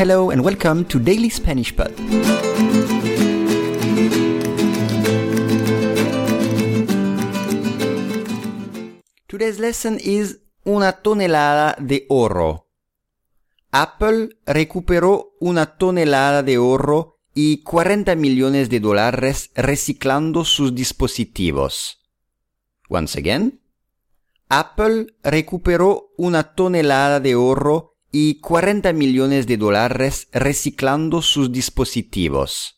Hello and welcome to Daily Spanish Pod. Today's lesson is una tonelada de oro. Apple recuperó una tonelada de oro y 40 millones de dólares reciclando sus dispositivos. Once again. Apple recuperó una tonelada de oro y 40 millones de dólares reciclando sus dispositivos.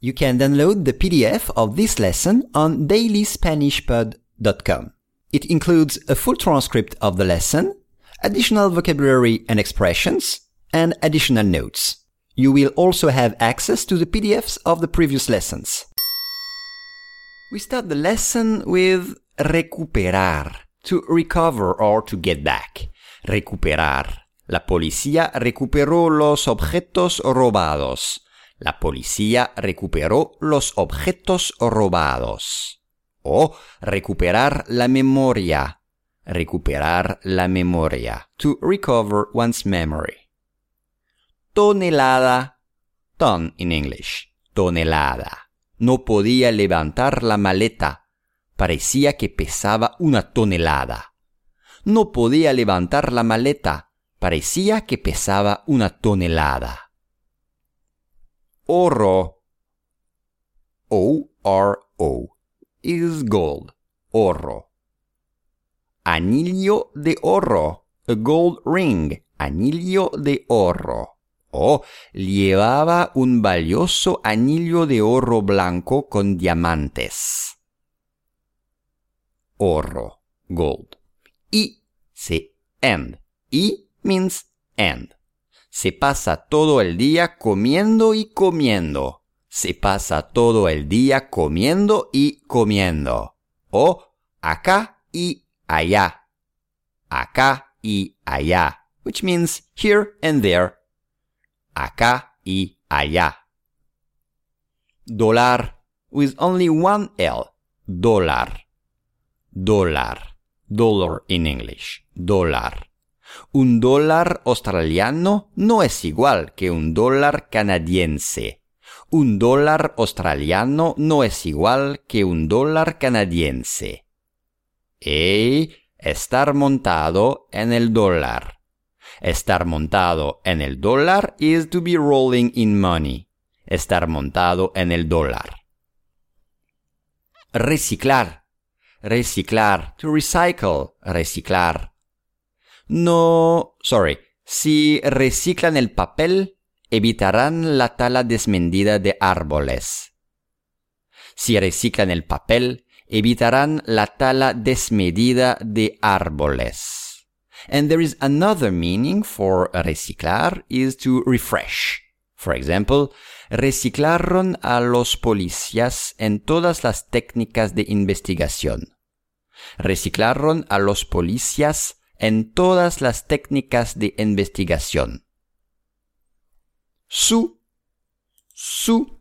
You can download the PDF of this lesson on dailyspanishpod.com. It includes a full transcript of the lesson, additional vocabulary and expressions, and additional notes. You will also have access to the PDFs of the previous lessons. We start the lesson with recuperar, to recover or to get back. Recuperar. La policía recuperó los objetos robados. La policía recuperó los objetos robados. O recuperar la memoria. Recuperar la memoria. To recover one's memory tonelada, ton in English, tonelada. No podía levantar la maleta. Parecía que pesaba una tonelada. No podía levantar la maleta. Parecía que pesaba una tonelada. Oro. O-R-O. Is gold. Oro. Anillo de oro. A gold ring. Anillo de oro o llevaba un valioso anillo de oro blanco con diamantes. Oro, gold. Y se end. Y means end. Se pasa todo el día comiendo y comiendo. Se pasa todo el día comiendo y comiendo. O acá y allá. Acá y allá. Which means here and there acá y allá. Dólar with only one L. Dólar. Dólar. Dollar in English. Dólar. Un dólar australiano no es igual que un dólar canadiense. Un dólar australiano no es igual que un dólar canadiense. E estar montado en el dólar. Estar montado en el dólar is to be rolling in money. Estar montado en el dólar. Reciclar. Reciclar. To recycle. Reciclar. No, sorry. Si reciclan el papel, evitarán la tala desmedida de árboles. Si reciclan el papel, evitarán la tala desmedida de árboles. And there is another meaning for reciclar is to refresh. For example, reciclaron a los policías en todas las técnicas de investigación. Reciclaron a los policías en todas las técnicas de investigación. Su, su,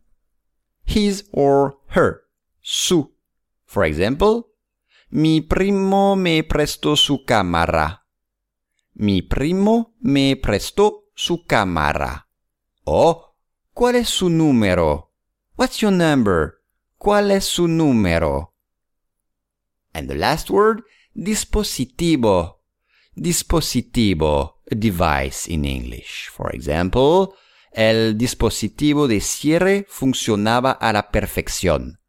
his or her, su. For example, mi primo me prestó su cámara. Mi primo me prestó su cámara. Oh, ¿cuál es su número? What's your number? ¿Cuál es su número? And the last word, dispositivo. Dispositivo, device in English. For example, el dispositivo de cierre funcionaba a la perfección.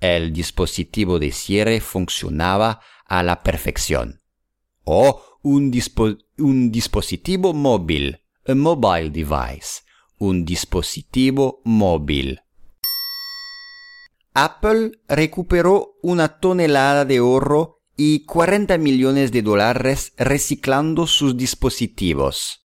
El dispositivo de cierre funcionaba a la perfección. O un, un dispositivo móvil, a mobile device, un dispositivo móvil. Apple recuperó una tonelada de oro y 40 millones de dólares reciclando sus dispositivos.